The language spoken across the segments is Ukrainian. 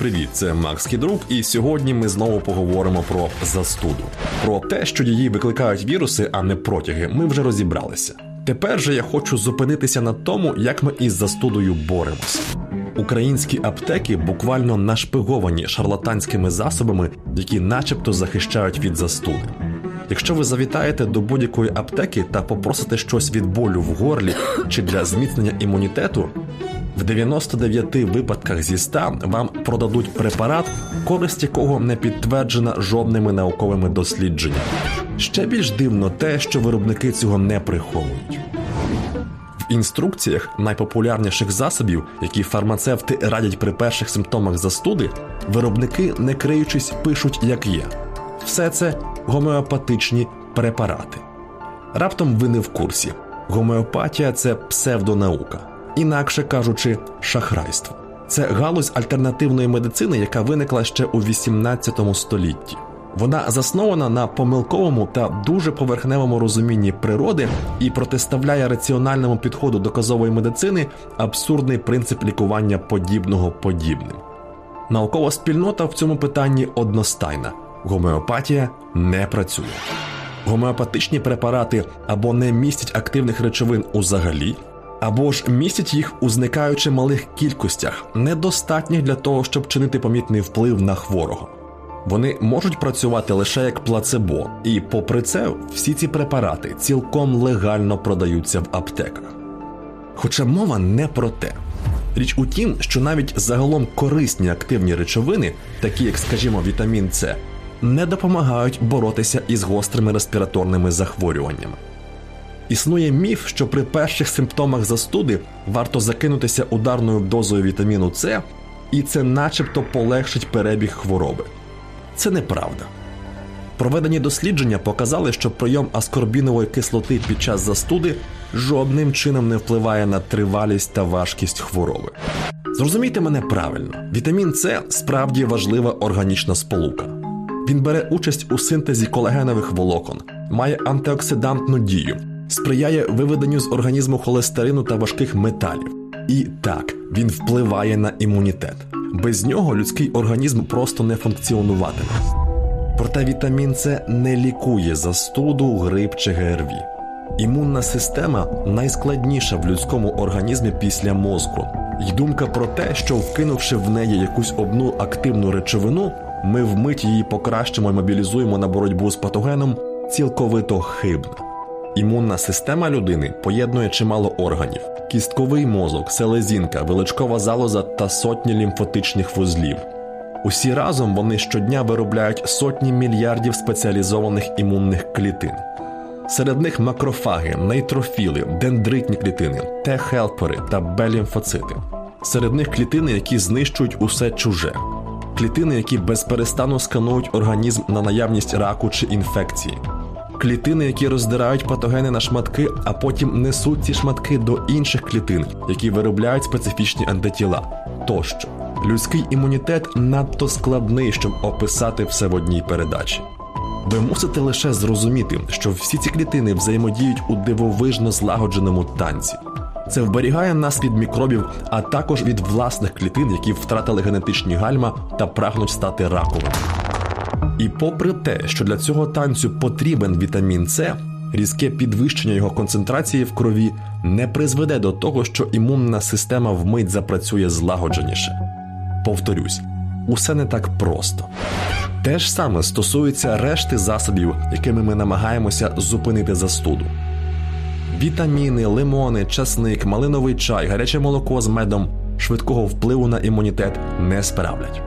привіт! Це Макс Кідрук, і сьогодні ми знову поговоримо про застуду. Про те, що її викликають віруси, а не протяги, ми вже розібралися. Тепер же я хочу зупинитися на тому, як ми із застудою боремося. Українські аптеки буквально нашпиговані шарлатанськими засобами, які начебто захищають від застуди. Якщо ви завітаєте до будь-якої аптеки та попросите щось від болю в горлі чи для зміцнення імунітету, в 99 випадках зі 100 вам продадуть препарат, користь якого не підтверджена жодними науковими дослідженнями. Ще більш дивно те, що виробники цього не приховують. В інструкціях найпопулярніших засобів, які фармацевти радять при перших симптомах застуди, виробники, не криючись, пишуть, як є. Все це гомеопатичні препарати. Раптом ви не в курсі. Гомеопатія це псевдонаука, інакше кажучи, шахрайство. Це галузь альтернативної медицини, яка виникла ще у 18 столітті. Вона заснована на помилковому та дуже поверхневому розумінні природи і протиставляє раціональному підходу доказової медицини абсурдний принцип лікування подібного подібним. Наукова спільнота в цьому питанні одностайна гомеопатія не працює. Гомеопатичні препарати або не містять активних речовин узагалі, або ж містять їх у зникаючи малих кількостях, недостатніх для того, щоб чинити помітний вплив на хворого. Вони можуть працювати лише як плацебо, і, попри це, всі ці препарати цілком легально продаються в аптеках. Хоча мова не про те. Річ у тім, що навіть загалом корисні активні речовини, такі як, скажімо, вітамін С, не допомагають боротися із гострими респіраторними захворюваннями. Існує міф, що при перших симптомах застуди варто закинутися ударною дозою вітаміну С, і це начебто полегшить перебіг хвороби. Це неправда. Проведені дослідження показали, що прийом аскорбінової кислоти під час застуди жодним чином не впливає на тривалість та важкість хвороби. Зрозумійте мене правильно, вітамін С справді важлива органічна сполука. Він бере участь у синтезі колагенових волокон, має антиоксидантну дію, сприяє виведенню з організму холестерину та важких металів. І так, він впливає на імунітет. Без нього людський організм просто не функціонуватиме. Проте вітамін С не лікує застуду, грип чи ГРВІ. Імунна система найскладніша в людському організмі після мозку, І думка про те, що вкинувши в неї якусь одну активну речовину, ми вмить її покращимо і мобілізуємо на боротьбу з патогеном, цілковито хибна. Імунна система людини поєднує чимало органів: кістковий мозок, селезінка, величкова залоза та сотні лімфотичних вузлів. Усі разом вони щодня виробляють сотні мільярдів спеціалізованих імунних клітин. Серед них макрофаги, нейтрофіли, дендритні клітини, Т-хелпери та Б-лімфоцити. Серед них клітини, які знищують усе чуже, клітини, які безперестану сканують організм на наявність раку чи інфекції, клітини, які роздирають патогени на шматки, а потім несуть ці шматки до інших клітин, які виробляють специфічні антитіла тощо. Людський імунітет надто складний, щоб описати все в одній передачі. Ви мусите лише зрозуміти, що всі ці клітини взаємодіють у дивовижно злагодженому танці. Це вберігає нас від мікробів, а також від власних клітин, які втратили генетичні гальма та прагнуть стати раковими. І попри те, що для цього танцю потрібен вітамін С, різке підвищення його концентрації в крові не призведе до того, що імунна система вмить запрацює злагодженіше. Повторюсь, усе не так просто. Те ж саме стосується решти засобів, якими ми намагаємося зупинити застуду. Вітаміни, лимони, часник, малиновий чай, гаряче молоко з медом швидкого впливу на імунітет не справлять.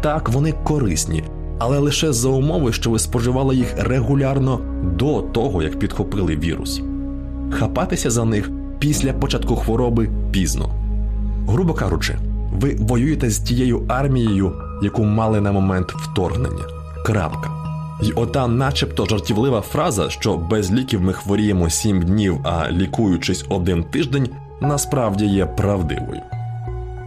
Так, вони корисні, але лише за умови, що ви споживали їх регулярно до того, як підхопили вірус. Хапатися за них після початку хвороби пізно. Грубо кажучи, ви воюєте з тією армією, яку мали на момент вторгнення. Крапка. І ота, начебто, жартівлива фраза, що без ліків ми хворіємо сім днів, а лікуючись один тиждень, насправді є правдивою.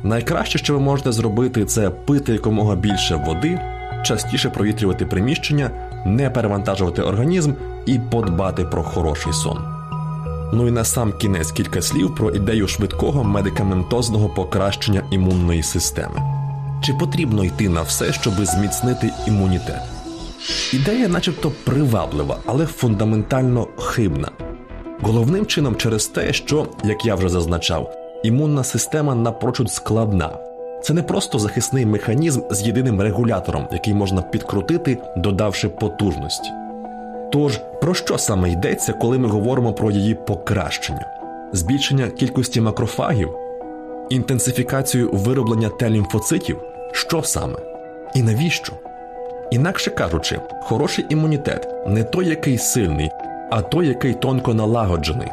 Найкраще, що ви можете зробити, це пити якомога більше води, частіше провітрювати приміщення, не перевантажувати організм і подбати про хороший сон. Ну і на сам кінець кілька слів про ідею швидкого медикаментозного покращення імунної системи. Чи потрібно йти на все, щоби зміцнити імунітет? Ідея, начебто, приваблива, але фундаментально хибна. Головним чином через те, що, як я вже зазначав, імунна система напрочуд складна. Це не просто захисний механізм з єдиним регулятором, який можна підкрутити, додавши потужності. Тож, про що саме йдеться, коли ми говоримо про її покращення? Збільшення кількості макрофагів, інтенсифікацію вироблення Т-лімфоцитів? Що саме? І навіщо? Інакше кажучи, хороший імунітет не той, який сильний, а той, який тонко налагоджений.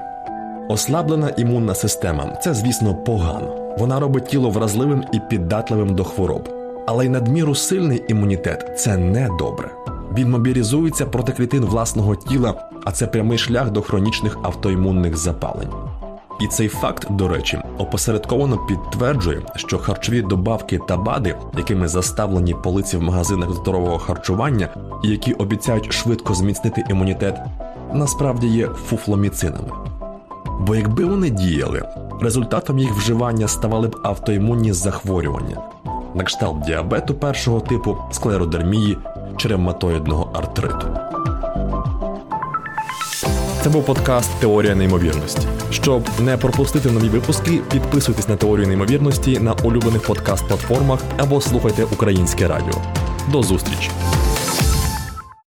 Ослаблена імунна система це, звісно, погано. Вона робить тіло вразливим і піддатливим до хвороб. Але й надміру сильний імунітет це не добре. Він мобілізується проти клітин власного тіла, а це прямий шлях до хронічних автоімунних запалень. І цей факт, до речі, опосередковано підтверджує, що харчові добавки та БАДи, якими заставлені полиці в магазинах здорового харчування, і які обіцяють швидко зміцнити імунітет, насправді є фуфломіцинами. Бо якби вони діяли, результатом їх вживання ставали б автоімунні захворювання, на кшталт діабету першого типу, склеродермії чи ревматоїдного артриту. Це був подкаст Теорія неймовірності. Щоб не пропустити нові випуски, підписуйтесь на теорію неймовірності на улюблених подкаст-платформах або слухайте українське радіо. До зустрічі!